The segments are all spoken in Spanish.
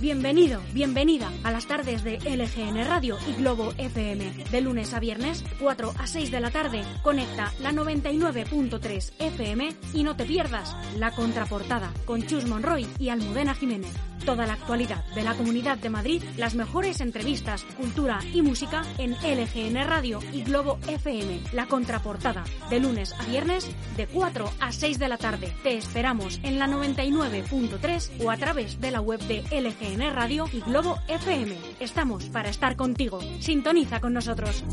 Bienvenido, bienvenida a las tardes de LGN Radio y Globo FM. De lunes a viernes, 4 a 6 de la tarde, conecta la 99.3 FM y no te pierdas la contraportada con Chus Monroy y Almudena Jiménez. Toda la actualidad de la Comunidad de Madrid, las mejores entrevistas, cultura y música en LGN Radio y Globo FM. La contraportada, de lunes a viernes, de 4 a 6 de la tarde. Te esperamos en la 99.3 o a través de la web de LGN Radio y Globo FM. Estamos para estar contigo. Sintoniza con nosotros.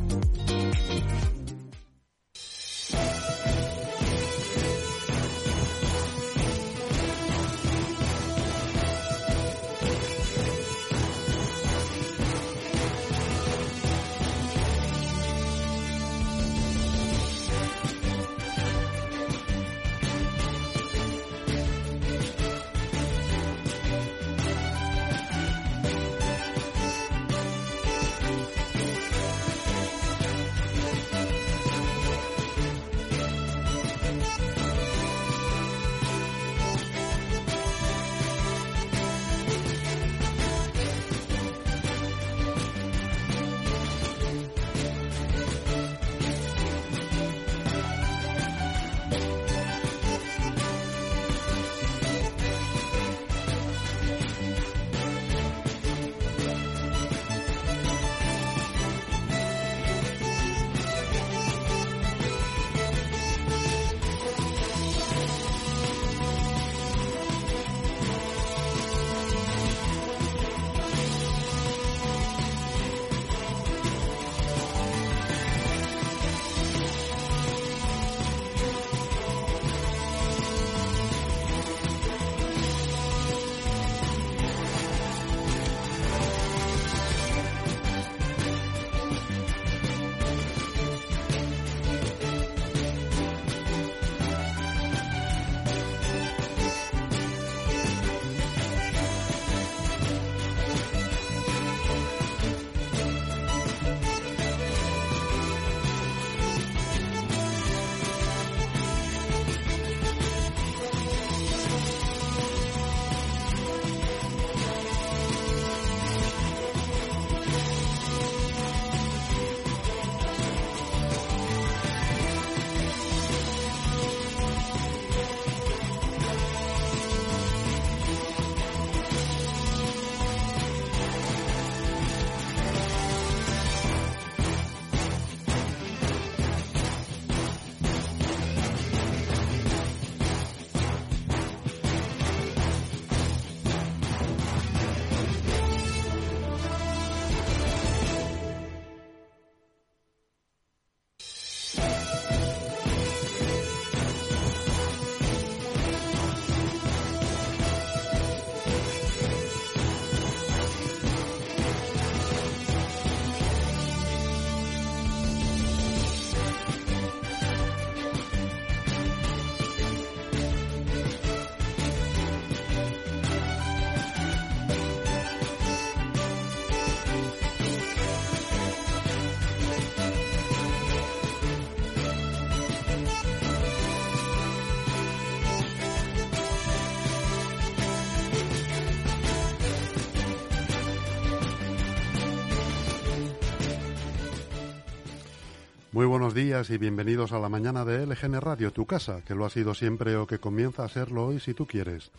Muy buenos días y bienvenidos a la mañana de LGN Radio, tu casa, que lo ha sido siempre o que comienza a serlo hoy si tú quieres.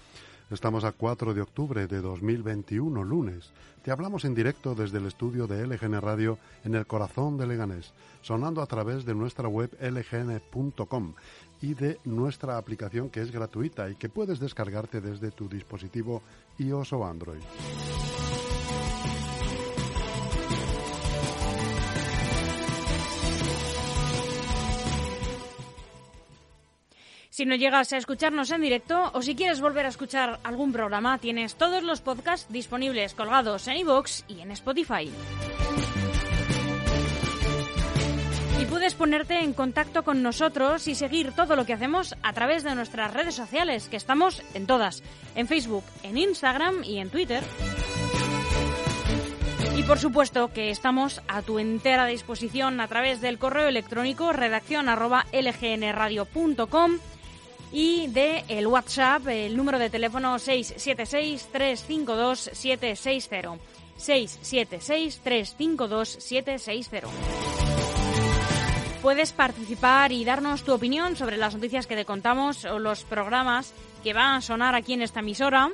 Estamos a 4 de octubre de 2021, lunes. Te hablamos en directo desde el estudio de LGN Radio en el corazón de Leganés, sonando a través de nuestra web lgn.com y de nuestra aplicación que es gratuita y que puedes descargarte desde tu dispositivo iOS o Android. Si no llegas a escucharnos en directo o si quieres volver a escuchar algún programa, tienes todos los podcasts disponibles colgados en iVoox y en Spotify. Y puedes ponerte en contacto con nosotros y seguir todo lo que hacemos a través de nuestras redes sociales, que estamos en todas, en Facebook, en Instagram y en Twitter. Y por supuesto que estamos a tu entera disposición a través del correo electrónico redacción arroba lgnradio.com y de el WhatsApp, el número de teléfono 676-352-760. 676-352-760. Puedes participar y darnos tu opinión sobre las noticias que te contamos o los programas que van a sonar aquí en esta emisora.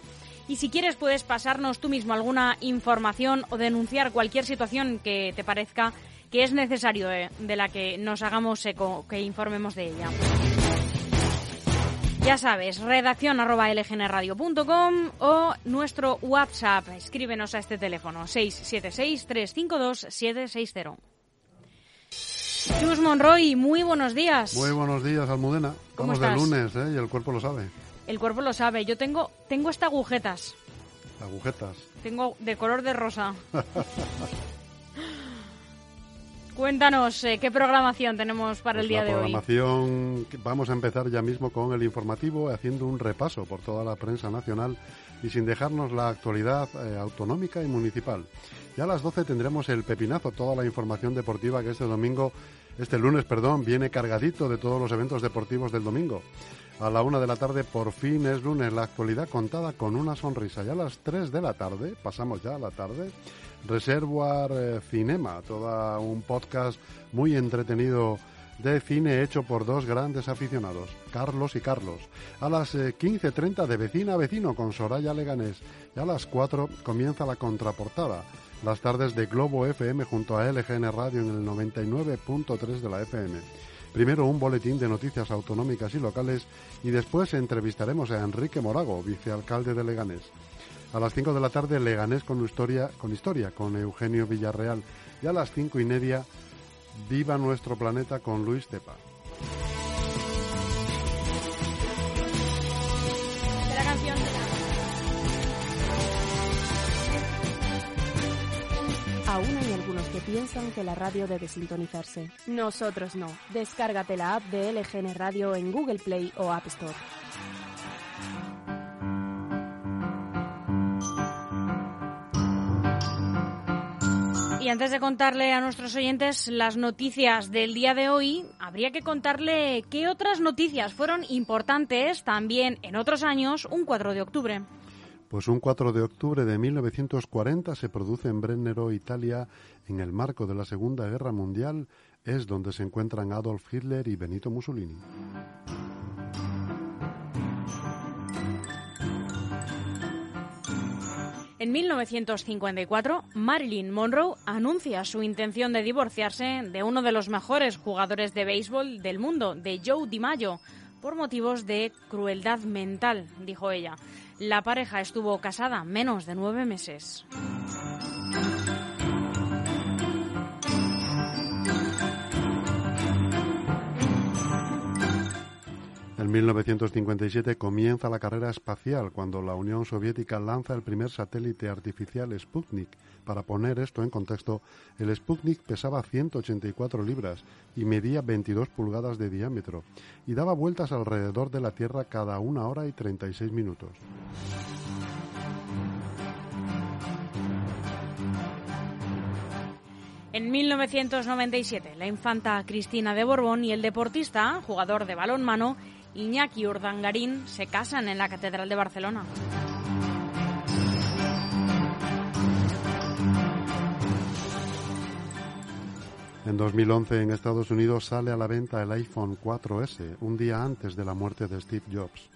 Y si quieres puedes pasarnos tú mismo alguna información o denunciar cualquier situación que te parezca que es necesario de, de la que nos hagamos eco, que informemos de ella. Ya sabes, redacción arroba lgnradio.com o nuestro WhatsApp. Escríbenos a este teléfono 676-352-760. Chus Monroy, muy buenos días. Muy buenos días, Almudena. ¿Cómo Estamos de lunes, ¿eh? Y el cuerpo lo sabe. El cuerpo lo sabe. Yo tengo, tengo hasta agujetas. Agujetas. Tengo de color de rosa. Cuéntanos, eh, ¿qué programación tenemos para el Pues día la de hoy? programación, que- vamos a empezar ya mismo con el informativo, haciendo un repaso por toda la prensa nacional y sin dejarnos la actualidad eh, autonómica y municipal. Ya a las 12 tendremos el pepinazo, toda la información deportiva que este domingo, este lunes, perdón, viene cargadito de todos los eventos deportivos del domingo. A la una de la tarde, por fin es lunes, la actualidad contada con una sonrisa. Ya a las 3 de la tarde, pasamos ya a la tarde, Reservoir eh, Cinema, todo un podcast muy entretenido de cine hecho por dos grandes aficionados, Carlos y Carlos. A las eh, 15.30 de Vecina a Vecino con Soraya Leganés. Y a las 4 comienza la contraportada. Las tardes de Globo FM junto a LGN Radio en el 99.3 de la FM. Primero un boletín de noticias autonómicas y locales y después entrevistaremos a Enrique Morago, vicealcalde de Leganés. A las 5 de la tarde Leganés con historia, con historia con Eugenio Villarreal y a las cinco y media Viva nuestro planeta con Luis Tepa. Aún hay algunos que piensan que la radio debe sintonizarse. Nosotros no. Descárgate la app de LGN Radio en Google Play o App Store. Y antes de contarle a nuestros oyentes las noticias del día de hoy, habría que contarle qué otras noticias fueron importantes también en otros años, un 4 de octubre. Pues un 4 de octubre de 1940 se produce en Brennero, Italia, en el marco de la Segunda Guerra Mundial, es donde se encuentran Adolf Hitler y Benito Mussolini. En 1954, Marilyn Monroe anuncia su intención de divorciarse de uno de los mejores jugadores de béisbol del mundo, de Joe DiMaggio, por motivos de crueldad mental, dijo ella. La pareja estuvo casada menos de nueve meses. 1957 comienza la carrera espacial cuando la Unión Soviética lanza el primer satélite artificial Sputnik. Para poner esto en contexto, el Sputnik pesaba 184 libras y medía 22 pulgadas de diámetro y daba vueltas alrededor de la Tierra cada una hora y 36 minutos. En 1997, la infanta Cristina de Borbón y el deportista, jugador de balonmano, Iñaki Urdangarín, se casan en la Catedral de Barcelona. En 2011 en Estados Unidos sale a la venta el iPhone 4S, un día antes de la muerte de Steve Jobs.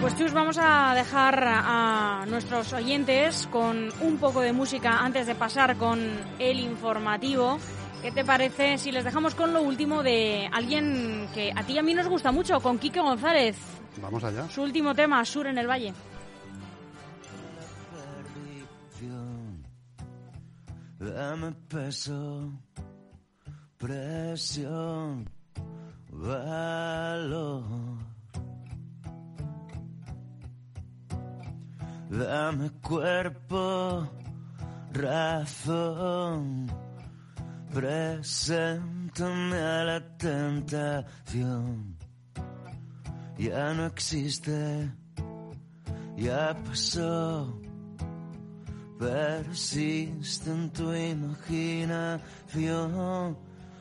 Pues Chus, vamos a dejar a nuestros oyentes con un poco de música antes de pasar con el informativo. ¿Qué te parece si les dejamos con lo último de alguien que a ti y a mí nos gusta mucho, con Quique González? Vamos allá. Su último tema, Sur en el Valle. Dame peso, presión, valor. Dame cuerpo, razón, preséntame a la tentación. Ya no existe, ya pasó. Persiste en tu imaginación.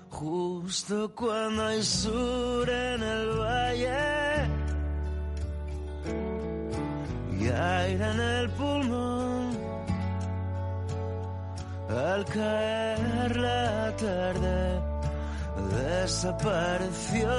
Justo cuando hay sur en el valle en el pulmón. Al caer la tarde desapareció,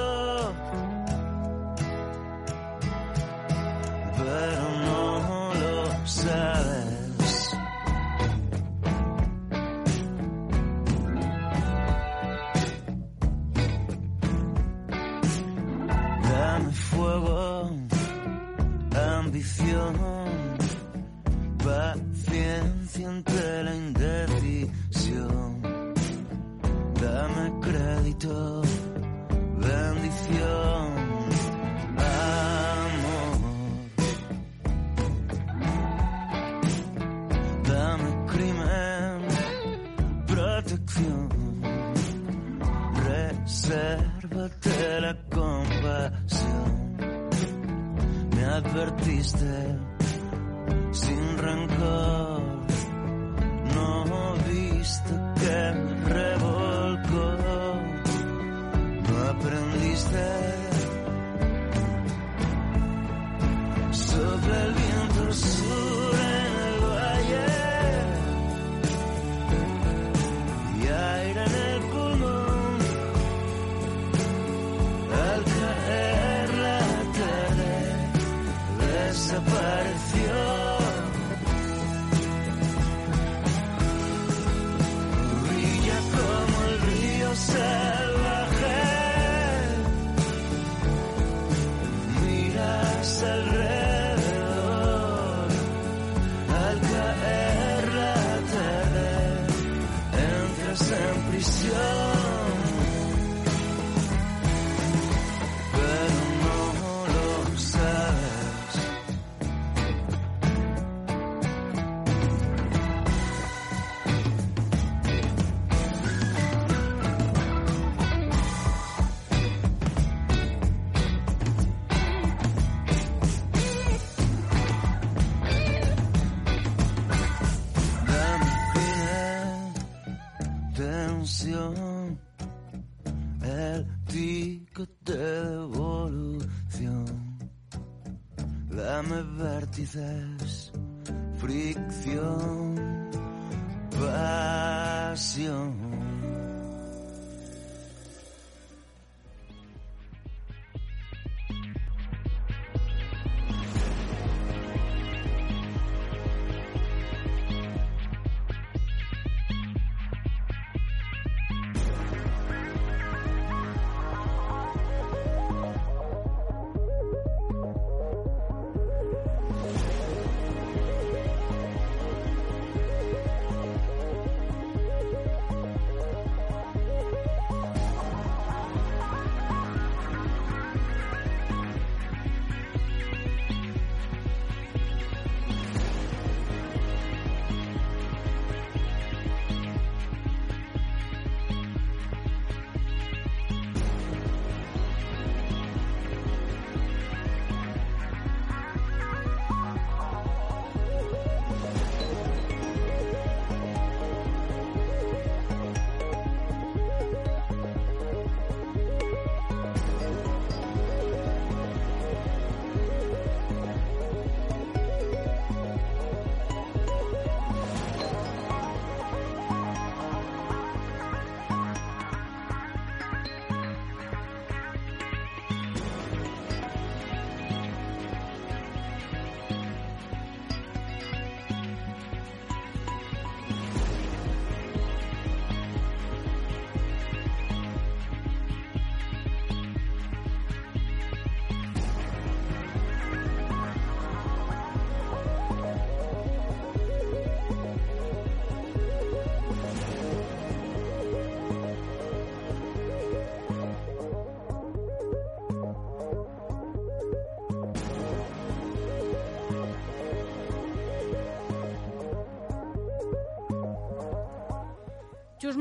Dame vértices, fricción, pasión.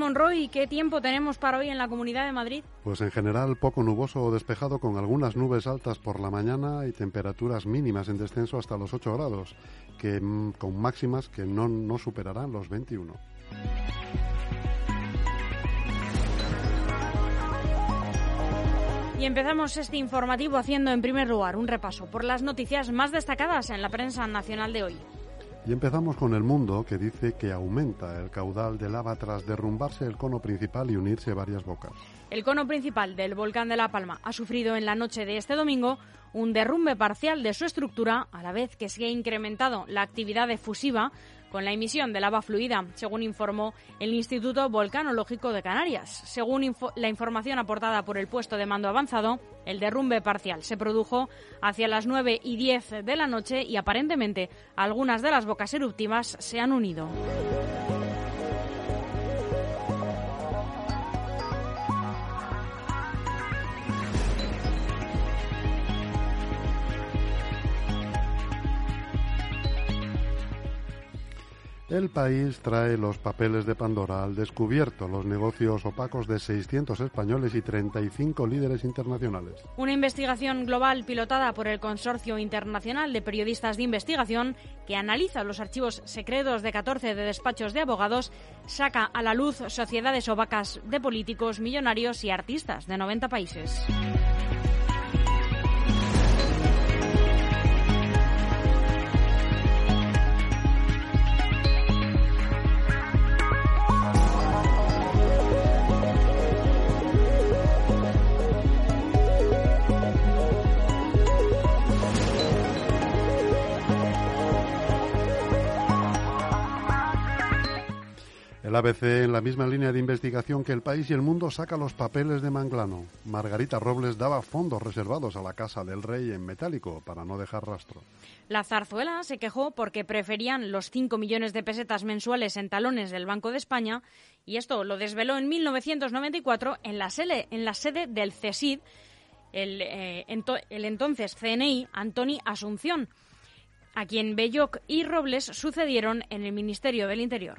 Monroy, ¿qué tiempo tenemos para hoy en la Comunidad de Madrid? Pues en general poco nuboso o despejado con algunas nubes altas por la mañana y temperaturas mínimas en descenso hasta los 8 grados, que mm, con máximas que no, no superarán los 21. Y empezamos este informativo haciendo en primer lugar un repaso por las noticias más destacadas en la prensa nacional de hoy. Y empezamos con el mundo que dice que aumenta el caudal de lava tras derrumbarse el cono principal y unirse varias bocas. El cono principal del volcán de La Palma ha sufrido en la noche de este domingo un derrumbe parcial de su estructura, a la vez que se ha incrementado la actividad efusiva con la emisión de lava fluida, según informó el Instituto Volcanológico de Canarias. Según la información aportada por el puesto de mando avanzado, el derrumbe parcial se produjo hacia las 9 y 10 de la noche y aparentemente algunas de las bocas eruptivas se han unido. El país trae los papeles de Pandora al descubierto, los negocios opacos de 600 españoles y 35 líderes internacionales. Una investigación global pilotada por el Consorcio Internacional de Periodistas de Investigación, que analiza los archivos secretos de 14 de despachos de abogados, saca a la luz sociedades opacas de políticos, millonarios y artistas de 90 países. El ABC, en la misma línea de investigación que el país y el mundo, saca los papeles de Manglano. Margarita Robles daba fondos reservados a la Casa del Rey en metálico para no dejar rastro. La zarzuela se quejó porque preferían los 5 millones de pesetas mensuales en talones del Banco de España y esto lo desveló en 1994 en la sede, en la sede del CESID, el, eh, el entonces CNI, Antoni Asunción, a quien Belloc y Robles sucedieron en el Ministerio del Interior.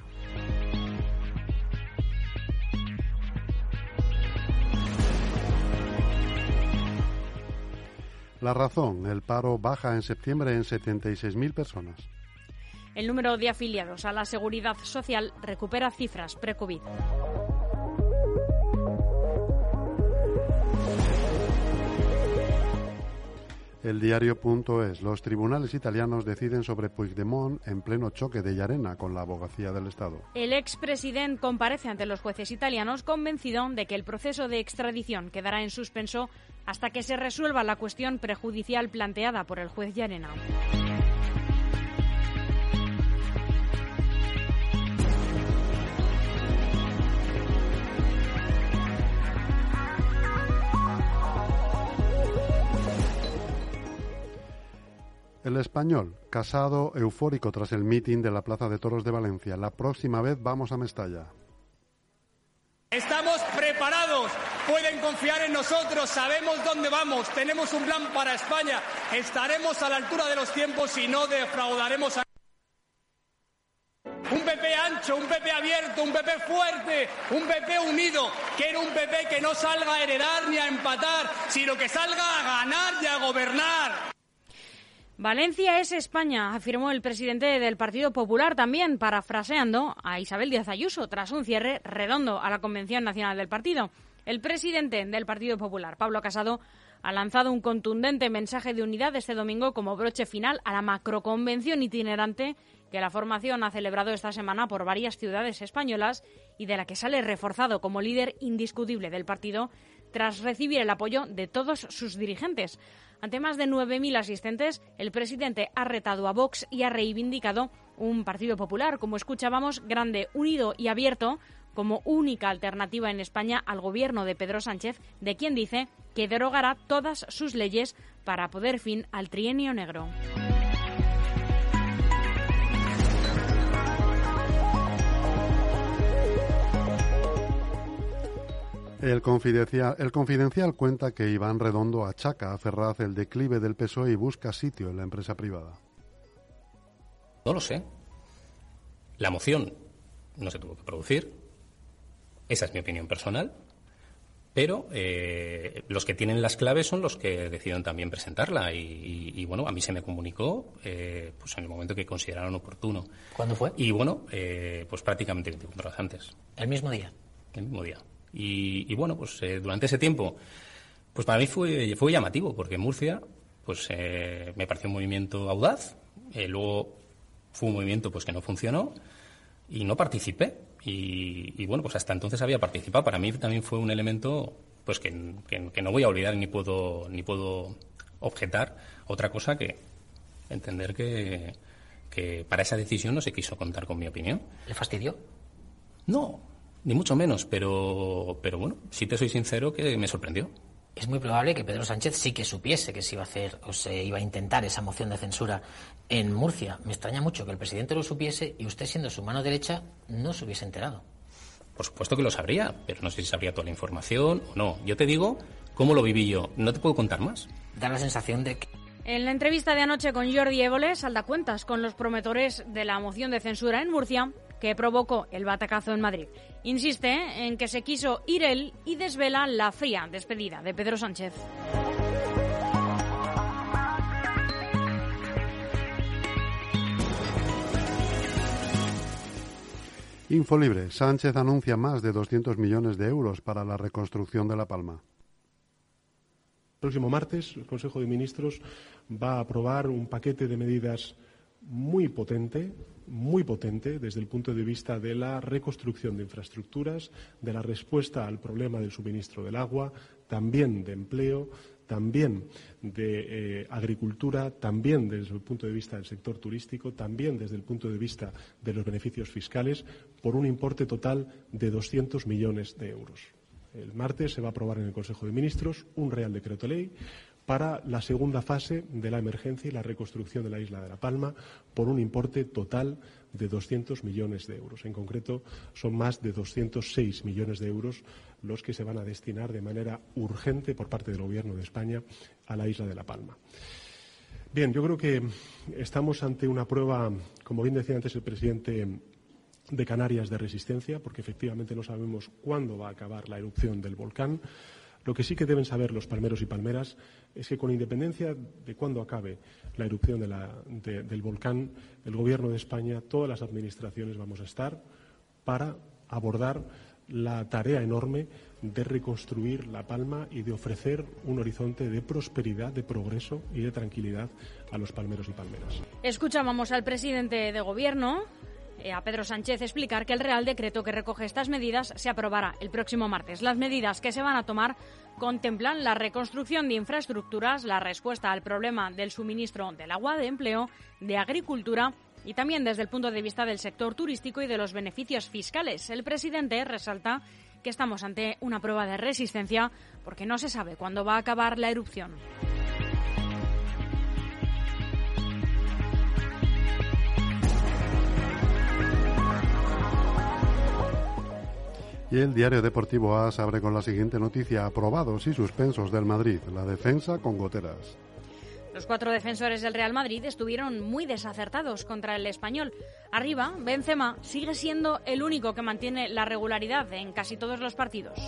La razón, el paro baja en septiembre en 76.000 personas. El número de afiliados a la seguridad social recupera cifras pre-COVID. El diario.es. Los tribunales italianos deciden sobre Puigdemont en pleno choque de Llarena con la abogacía del Estado. El expresidente comparece ante los jueces italianos convencido de que el proceso de extradición quedará en suspenso hasta que se resuelva la cuestión prejudicial planteada por el juez Llarena. El español, casado, eufórico tras el mitin de la Plaza de Toros de Valencia. La próxima vez vamos a Mestalla. Estamos pueden confiar en nosotros, sabemos dónde vamos, tenemos un plan para España, estaremos a la altura de los tiempos y no defraudaremos a... Un PP ancho, un PP abierto, un PP fuerte, un PP unido. Quiero un PP que no salga a heredar ni a empatar, sino que salga a ganar y a gobernar. Valencia es España, afirmó el presidente del Partido Popular también, parafraseando a Isabel Díaz Ayuso tras un cierre redondo a la Convención Nacional del Partido. El presidente del Partido Popular, Pablo Casado, ha lanzado un contundente mensaje de unidad este domingo como broche final a la macroconvención itinerante que la formación ha celebrado esta semana por varias ciudades españolas y de la que sale reforzado como líder indiscutible del partido tras recibir el apoyo de todos sus dirigentes. Ante más de 9.000 asistentes, el presidente ha retado a Vox y ha reivindicado un Partido Popular, como escuchábamos, grande, unido y abierto, como única alternativa en España al gobierno de Pedro Sánchez, de quien dice que derogará todas sus leyes para poder fin al trienio negro. El confidencial, el confidencial, cuenta que Iván Redondo achaca a Ferraz el declive del PSOE y busca sitio en la empresa privada. No lo sé. La moción no se tuvo que producir. Esa es mi opinión personal. Pero eh, los que tienen las claves son los que decidieron también presentarla. Y, bueno, a mí se me comunicó eh, pues en el momento que consideraron oportuno. ¿Cuándo fue? Y bueno, eh, pues prácticamente 24 horas antes. ¿El mismo día? El mismo día. Y, bueno, pues durante ese tiempo Pues para mí fue, fue llamativo, porque Murcia pues me pareció un movimiento audaz, luego fue un movimiento pues que no funcionó y no participé. Y, bueno, pues hasta entonces había participado. Para mí también fue un elemento pues que, no voy a olvidar ni puedo, ni puedo objetar. Otra cosa que entender que, que para esa decisión no se quiso contar con mi opinión. ¿Le fastidió? No, ni mucho menos, pero, pero bueno, si te soy sincero que me sorprendió es muy probable que Pedro Sánchez sí que supiese que se iba a hacer o se iba a intentar esa moción de censura en Murcia. Me extraña mucho que el presidente lo supiese y usted, siendo su mano derecha, no se hubiese enterado. Por supuesto que lo sabría, pero no sé si sabría toda la información o no. Yo te digo cómo lo viví yo. No te puedo contar más. Da la sensación de que en la entrevista de anoche con Jordi Évole, salda cuentas con los promotores de la moción de censura en Murcia que provocó el batacazo en Madrid. Insiste en que se quiso ir él y desvela la fría despedida de Pedro Sánchez. Infolibre. Sánchez anuncia más de 200 millones de euros para la reconstrucción de La Palma. El próximo martes, el Consejo de Ministros va a aprobar un paquete de medidas muy potente, muy potente desde el punto de vista de la reconstrucción de infraestructuras, de la respuesta al problema del suministro del agua, también de empleo, también de eh, agricultura, también desde el punto de vista del sector turístico, también desde el punto de vista de los beneficios fiscales, por un importe total de 200 millones de euros. El martes se va a aprobar en el Consejo de Ministros un Real Decreto Ley para la segunda fase de la emergencia y la reconstrucción de la isla de La Palma por un importe total de 200 millones de euros. En concreto, son más de 206 millones de euros los que se van a destinar de manera urgente por parte del Gobierno de España a la isla de La Palma. Bien, yo creo que estamos ante una prueba, como bien decía antes el presidente de Canarias, de resistencia, porque efectivamente no sabemos cuándo va a acabar la erupción del volcán. Lo que sí que deben saber los palmeros y palmeras es que con independencia de cuándo acabe la erupción del volcán, el Gobierno de España, todas las administraciones vamos a estar para abordar la tarea enorme de reconstruir La Palma y de ofrecer un horizonte de prosperidad, de progreso y de tranquilidad a los palmeros y palmeras. Escuchábamos al presidente de Gobierno, a Pedro Sánchez explicar que el Real Decreto que recoge estas medidas se aprobará el próximo martes. Las medidas que se van a tomar contemplan la reconstrucción de infraestructuras, la respuesta al problema del suministro del agua, de empleo, de agricultura y también desde el punto de vista del sector turístico y de los beneficios fiscales. El presidente resalta que estamos ante una prueba de resistencia porque no se sabe cuándo va a acabar la erupción. Y el diario deportivo AS abre con la siguiente noticia, aprobados y suspensos del Madrid, la defensa con goteras. Los cuatro defensores del Real Madrid estuvieron muy desacertados contra el español. Arriba, Benzema sigue siendo el único que mantiene la regularidad en casi todos los partidos.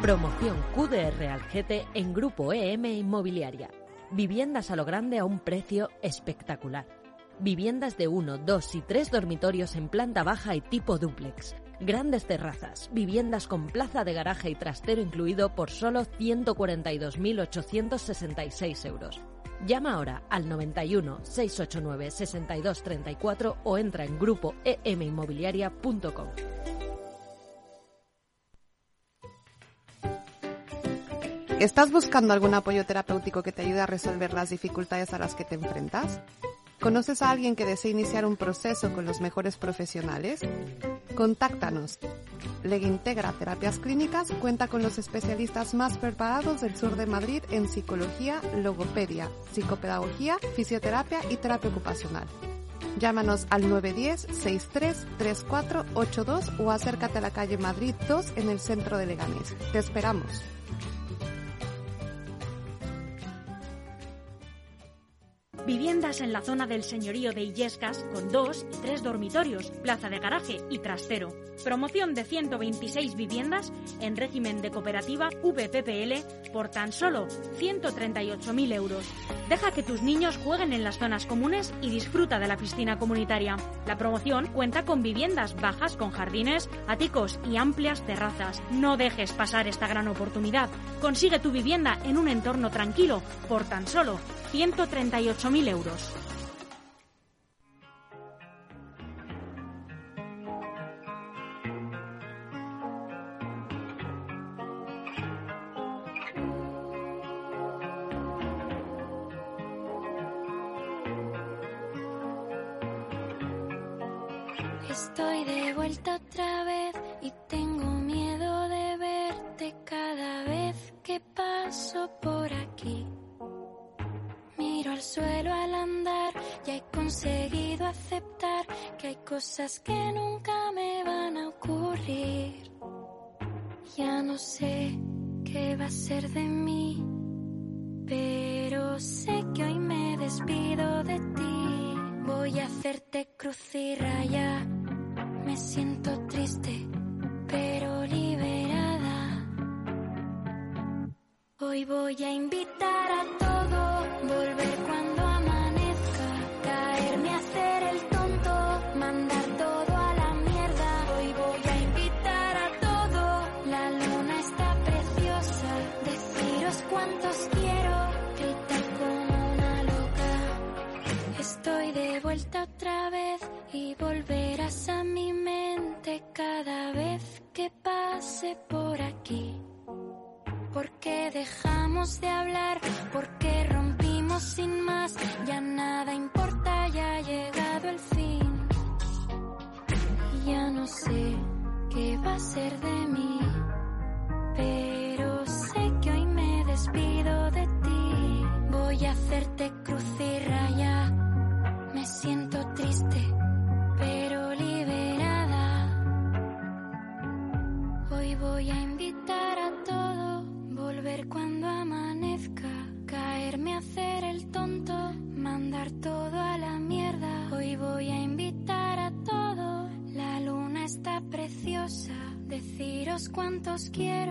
Promoción QDR al GT en Grupo EM Inmobiliaria. Viviendas a lo grande a un precio espectacular Viviendas de uno, dos y tres dormitorios en planta baja y tipo duplex. Grandes terrazas, viviendas con plaza de garaje y trastero incluido por solo 142.866 euros. Llama ahora al 91 689 6234 o entra en grupo eminmobiliaria.com. ¿Estás buscando algún apoyo terapéutico que te ayude a resolver las dificultades a las que te enfrentas? ¿Conoces a alguien que desee iniciar un proceso con los mejores profesionales? Contáctanos. Integra Terapias Clínicas cuenta con los especialistas más preparados del sur de Madrid en psicología, logopedia, psicopedagogía, fisioterapia y terapia ocupacional. Llámanos al 910-633482 o acércate a la calle Madrid 2 en el centro de Leganés. Te esperamos. Viviendas en la zona del señorío de Illescas con dos y tres dormitorios, plaza de garaje y trastero. Promoción de 126 viviendas en régimen de cooperativa VPPL por tan solo 138.000 euros. Deja que tus niños jueguen en las zonas comunes y disfruta de la piscina comunitaria. La promoción cuenta con viviendas bajas con jardines, áticos y amplias terrazas. No dejes pasar esta gran oportunidad. Consigue tu vivienda en un entorno tranquilo por tan solo 138.000 euros. Cuántos quiero,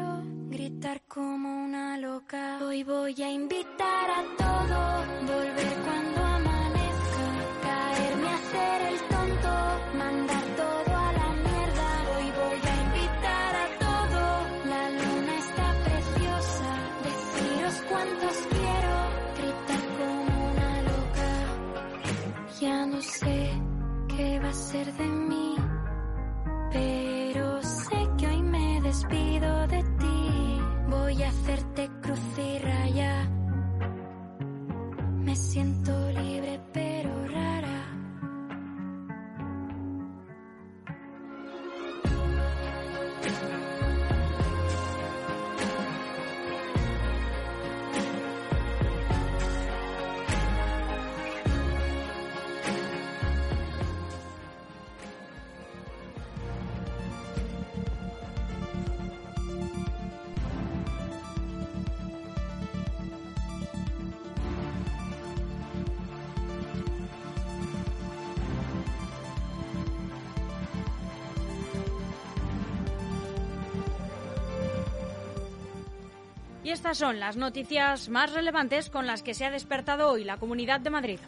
Y estas son las noticias más relevantes con las que se ha despertado hoy la Comunidad de Madrid.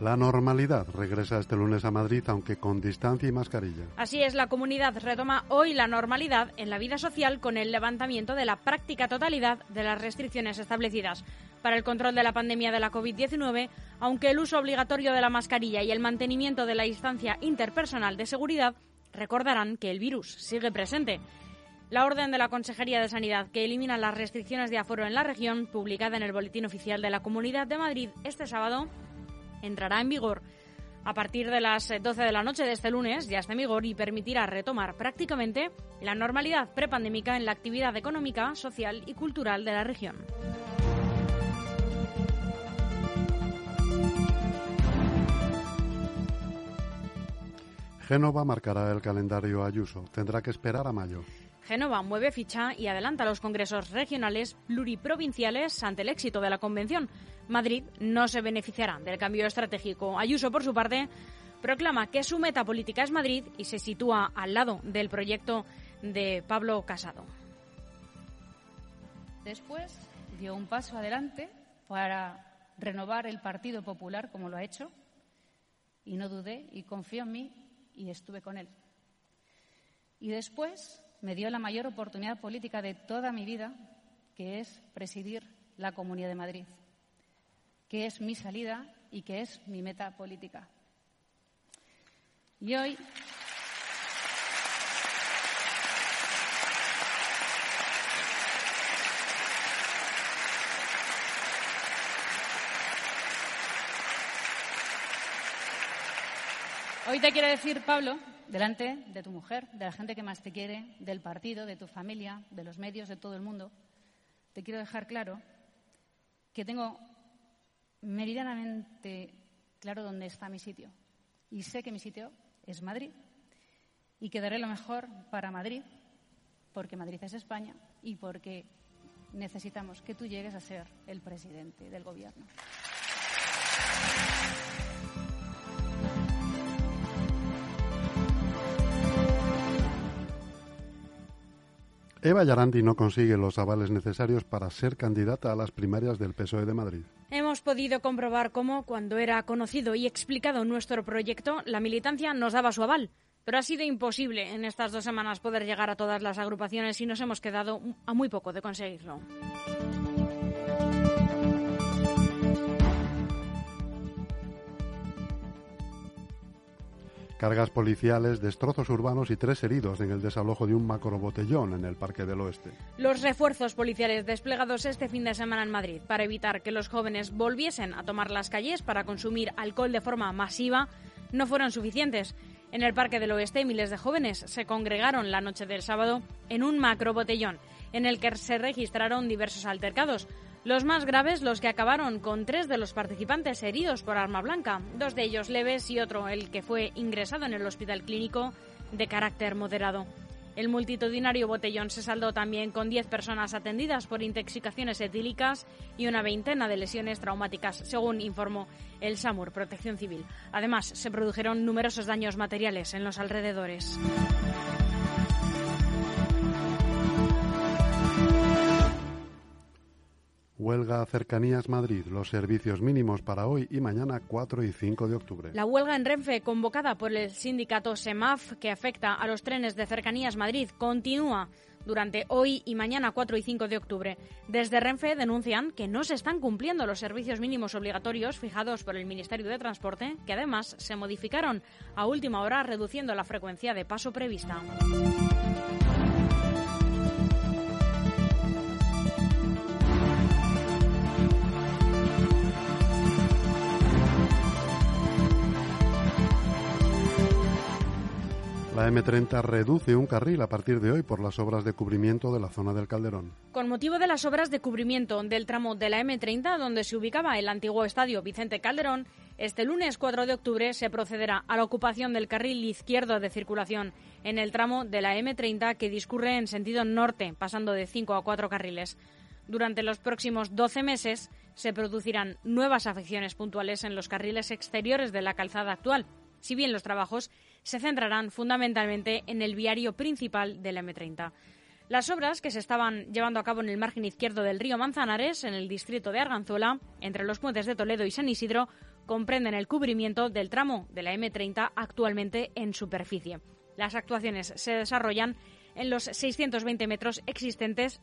La normalidad regresa este lunes a Madrid, aunque con distancia y mascarilla. Así es, la comunidad retoma hoy la normalidad en la vida social con el levantamiento de la práctica totalidad de las restricciones establecidas para el control de la pandemia de la COVID-19, aunque el uso obligatorio de la mascarilla y el mantenimiento de la distancia interpersonal de seguridad recordarán que el virus sigue presente. La orden de la Consejería de Sanidad que elimina las restricciones de aforo en la región, publicada en el Boletín Oficial de la Comunidad de Madrid este sábado, entrará en vigor a partir de las 12 de la noche de este lunes, ya está en vigor y permitirá retomar prácticamente la normalidad prepandémica en la actividad económica, social y cultural de la región. Génova marcará el calendario Ayuso. Tendrá que esperar a mayo. Génova mueve ficha y adelanta los congresos regionales pluriprovinciales ante el éxito de la convención. Madrid no se beneficiará del cambio estratégico. Ayuso, por su parte, proclama que su meta política es Madrid y se sitúa al lado del proyecto de Pablo Casado. Después dio un paso adelante para renovar el Partido Popular como lo ha hecho y no dudé y confió en mí y estuve con él. Y después me dio la mayor oportunidad política de toda mi vida, que es presidir la Comunidad de Madrid, que es mi salida y que es mi meta política. Y hoy. Hoy te quiero decir, Pablo, delante de tu mujer, de la gente que más te quiere, del partido, de tu familia, de los medios, de todo el mundo, te quiero dejar claro que tengo meridianamente claro dónde está mi sitio. Y sé que mi sitio es Madrid. Y que daré lo mejor para Madrid, porque Madrid es España y porque necesitamos que tú llegues a ser el presidente del Gobierno. Eva Yarandi no consigue los avales necesarios para ser candidata a las primarias del PSOE de Madrid. Hemos podido comprobar cómo, cuando era conocido y explicado nuestro proyecto, la militancia nos daba su aval. Pero ha sido imposible en estas dos semanas poder llegar a todas las agrupaciones y nos hemos quedado a muy poco de conseguirlo. Cargas policiales, destrozos urbanos y tres heridos en el desalojo de un macrobotellón en el Parque del Oeste. Los refuerzos policiales desplegados este fin de semana en Madrid para evitar que los jóvenes volviesen a tomar las calles para consumir alcohol de forma masiva no fueron suficientes. En el Parque del Oeste miles de jóvenes se congregaron la noche del sábado en un macrobotellón en el que se registraron diversos altercados. Los más graves, los que acabaron con tres de los participantes heridos por arma blanca, dos de ellos leves y otro, el que fue ingresado en el hospital clínico, de carácter moderado. El multitudinario botellón se saldó también con 10 personas atendidas por intoxicaciones etílicas y una veintena de lesiones traumáticas, según informó el SAMUR, Protección Civil. Además, se produjeron numerosos daños materiales en los alrededores. Huelga Cercanías Madrid, los servicios mínimos para hoy y mañana 4 y 5 de octubre. La huelga en Renfe, convocada por el sindicato SEMAF, que afecta a los trenes de Cercanías Madrid, continúa durante hoy y mañana 4 y 5 de octubre. Desde Renfe denuncian que no se están cumpliendo los servicios mínimos obligatorios fijados por el Ministerio de Transporte, que además se modificaron a última hora reduciendo la frecuencia de paso prevista. La M30 reduce un carril a partir de hoy por las obras de cubrimiento de la zona del Calderón. Con motivo de las obras de cubrimiento del tramo de la M30, donde se ubicaba el antiguo estadio Vicente Calderón, este lunes 4 de octubre se procederá a la ocupación del carril izquierdo de circulación en el tramo de la M30 que discurre en sentido norte, pasando de 5 a 4 carriles. Durante los próximos 12 meses se producirán nuevas afecciones puntuales en los carriles exteriores de la calzada actual, si bien los trabajos se centrarán fundamentalmente en el viario principal de la M30. Las obras que se estaban llevando a cabo en el margen izquierdo del río Manzanares, en el distrito de Arganzuela, entre los puentes de Toledo y San Isidro, comprenden el cubrimiento del tramo de la M30 actualmente en superficie. Las actuaciones se desarrollan en los 620 metros existentes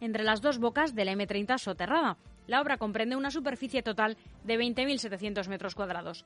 entre las dos bocas de la M30 soterrada. La obra comprende una superficie total de 20.700 metros cuadrados.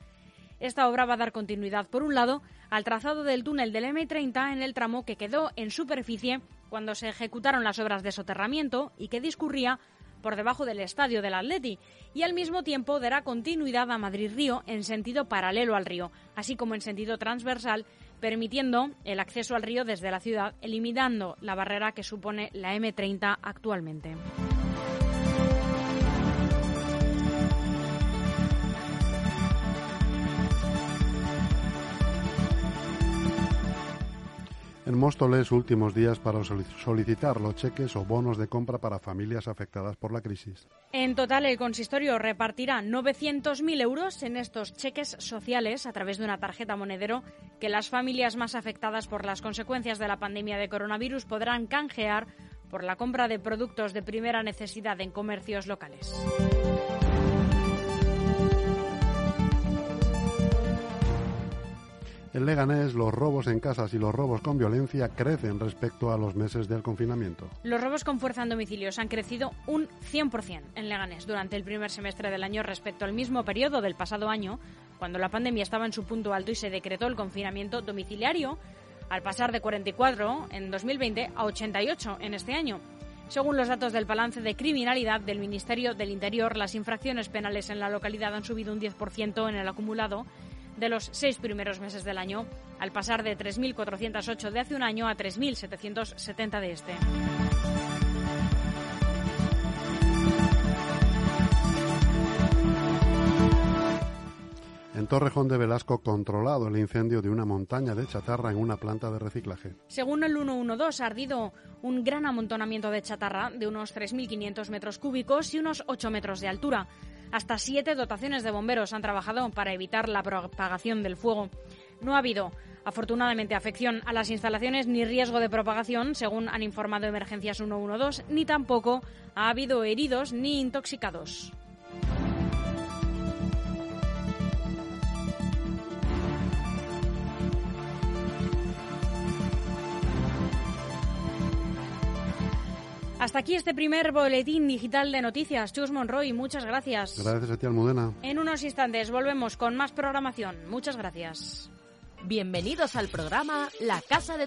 Esta obra va a dar continuidad, por un lado, al trazado del túnel del M30 en el tramo que quedó en superficie cuando se ejecutaron las obras de soterramiento y que discurría por debajo del estadio del Atleti y al mismo tiempo dará continuidad a Madrid-Río en sentido paralelo al río, así como en sentido transversal, permitiendo el acceso al río desde la ciudad, eliminando la barrera que supone la M30 actualmente. En Móstoles, últimos días para solicitar los cheques o bonos de compra para familias afectadas por la crisis. En total, el consistorio repartirá 900.000 euros en estos cheques sociales a través de una tarjeta monedero que las familias más afectadas por las consecuencias de la pandemia de coronavirus podrán canjear por la compra de productos de primera necesidad en comercios locales. En Leganés, los robos en casas y los robos con violencia crecen respecto a los meses del confinamiento. Los robos con fuerza en domicilios han crecido un 100% en Leganés durante el primer semestre del año respecto al mismo periodo del pasado año, cuando la pandemia estaba en su punto alto y se decretó el confinamiento domiciliario, al pasar de 44 en 2020 a 88 en este año. Según los datos del balance de criminalidad del Ministerio del Interior, las infracciones penales en la localidad han subido un 10% en el acumulado de los seis primeros meses del año, al pasar de 3.408 de hace un año a 3.770 de este. En Torrejón de Velasco, controlado el incendio de una montaña de chatarra en una planta de reciclaje. Según el 112, ha ardido un gran amontonamiento de chatarra de unos 3.500 metros cúbicos y unos 8 metros de altura. Hasta siete dotaciones de bomberos han trabajado para evitar la propagación del fuego. No ha habido, afortunadamente, afección a las instalaciones ni riesgo de propagación, según han informado Emergencias 112, ni tampoco ha habido heridos ni intoxicados. Hasta aquí este primer boletín digital de noticias. Chus Monroy, muchas gracias. Gracias a ti, Almudena. En unos instantes volvemos con más programación. Muchas gracias. Bienvenidos al programa La Casa de